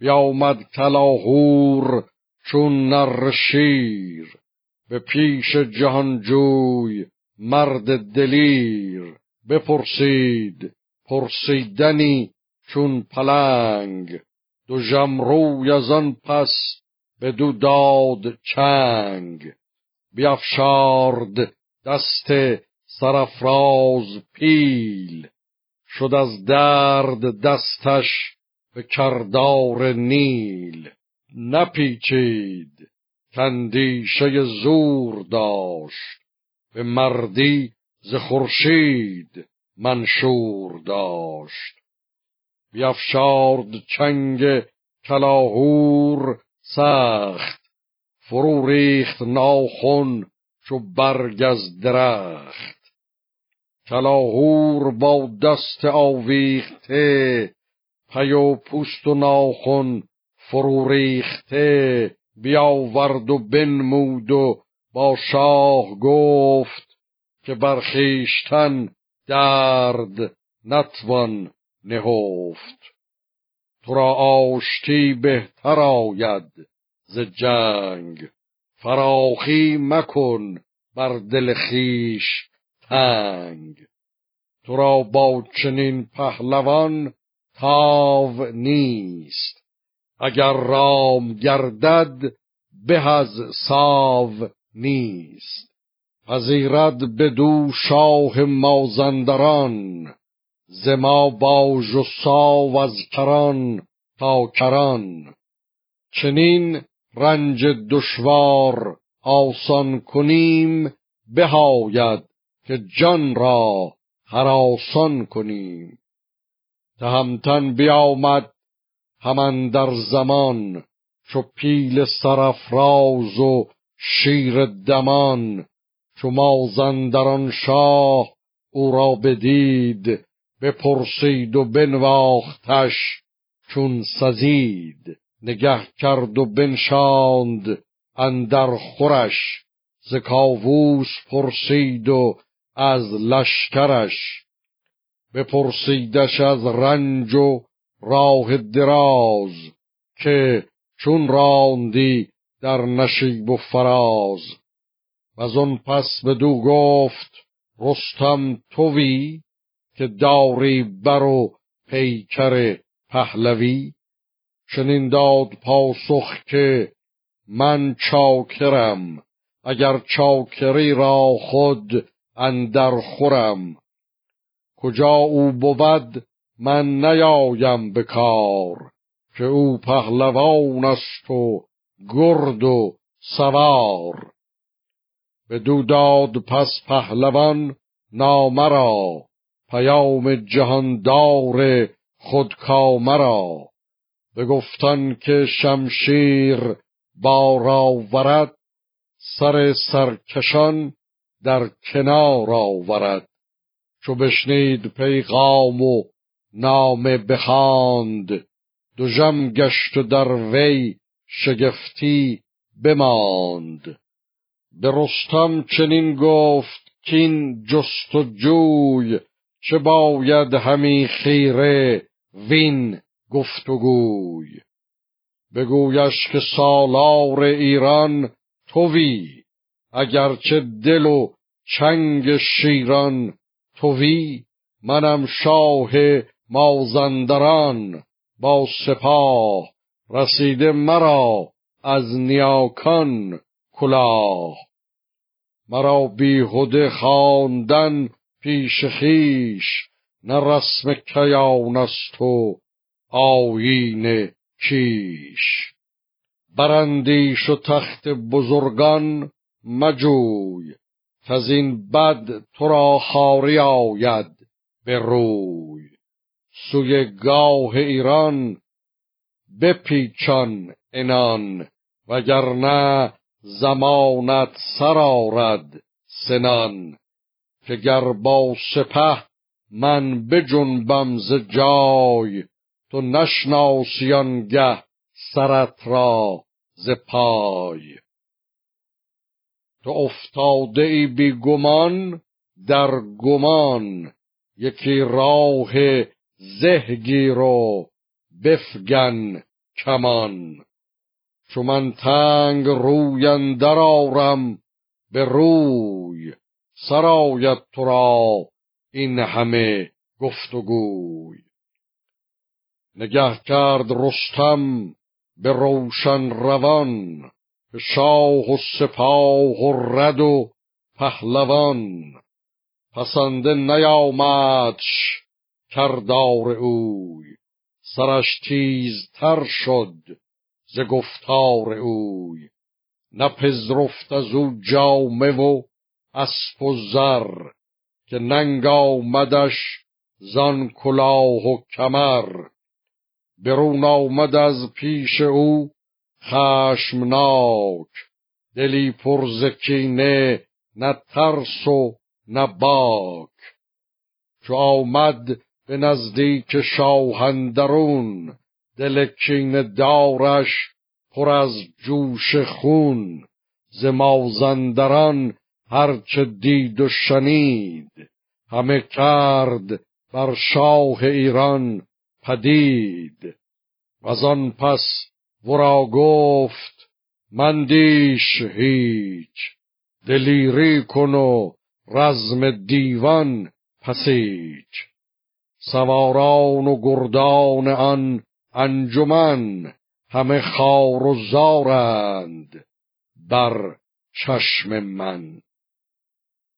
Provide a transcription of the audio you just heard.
بیامد کلاهور چون نر شیر به پیش جهانجوی مرد دلیر بپرسید پرسیدنی چون پلنگ دو جمروی از پس به دو داد چنگ. بیافشارد دست سرفراز پیل شد از درد دستش به کردار نیل نپیچید کندیشه زور داشت. به مردی ز خورشید منشور داشت. بیافشارد چنگ کلاهور سخت فرو ریخت ناخن چو برگ از درخت. کلاهور با دست آویخته و پوست و ناخن فرو ریخته بیاورد و بنمود و با شاه گفت که برخیشتن درد نتوان نهفت. تو را آشتی بهتر آید ز جنگ. فراخی مکن بر دل خیش تنگ. تو را با چنین پهلوان تاو نیست. اگر رام گردد به از ساو نیست. پذیرد بدو شاه مازندران ز ما باژ و ساو از کران تا کران. چنین رنج دشوار آسان کنیم بهاید که جان را هراسان کنیم. تهمتن بیامد همان در زمان چو پیل سرفراز و شیر دمان. چو مازندران شاه او را بدید بپرسید و بنواختش چون سزید. نگه کرد و بنشاند اندر خورش ز کاووس پرسید و از لشکرش. بپرسیدش از رنج و راه دراز که چون راندی در نشیب و فراز. و آن پس بدو گفت رستم توی که داری بر و پیکر پهلوی. چنین داد پاسخ که من چاکرم اگر چاکری را خود اندر خورم. کجا او بود من نیایم به کار که او پهلوان است و گرد و سوار. به داد پس پهلوان نامه را پیام جهاندار خودکامه را. بگفتن که شمشیر بار ورد سر سرکشان در کنار آورد. چو بشنید پیغام و نامه بخواند. دو گشت و در وی شگفتی بماند. به رستم چنین گفت کین جست و جوی چه باید همی خیره وین گفتگوی بگویش که سالار ایران توی اگرچه دل و چنگ شیران توی منم شاه مازندران با سپاه رسیده مرا از نیاکان کلاه. مرا بیهوده خواندن پیش خیش نه رسم کیان است و آیین کیش. برندیش و تخت بزرگان مجوی از این بد تو را خاری آید به روی. سوی گاه ایران بپیچان انان وگرنه زمانت سر آرد سنان. که گر با سپه من بجنبم ز جای تو نشناسی گه سرت را ز پای. تو افتاده ای بی گمان در گمان یکی راه زهگی رو بفگن کمان. چو من تنگ روی آرم به روی سرایت تو را این همه گفت و گوی نگه کرد رستم به روشن روان شاه و سپاه و رد و پهلوان. پسنده نیامدش کردار اوی. سرش تیزتر شد ز گفتار اوی. نپذرفت از او جامه و اسب و زر که ننگ آمدش زان کلاه و کمر. برون آمد از پیش او خشمناک. دلی پر ز کینه نه ترس و نه باک. چو آمد به نزدیک شاهندرون دل کین دارش پر از جوش خون. ز مازندران هرچه دید و شنید همه کرد بر شاه ایران پدید. و آن پس ورا گفت مندیش هیچ دلیری کن و رزم دیوان پسیج سواران و گردان آن انجمن همه خار و زارند بر چشم من.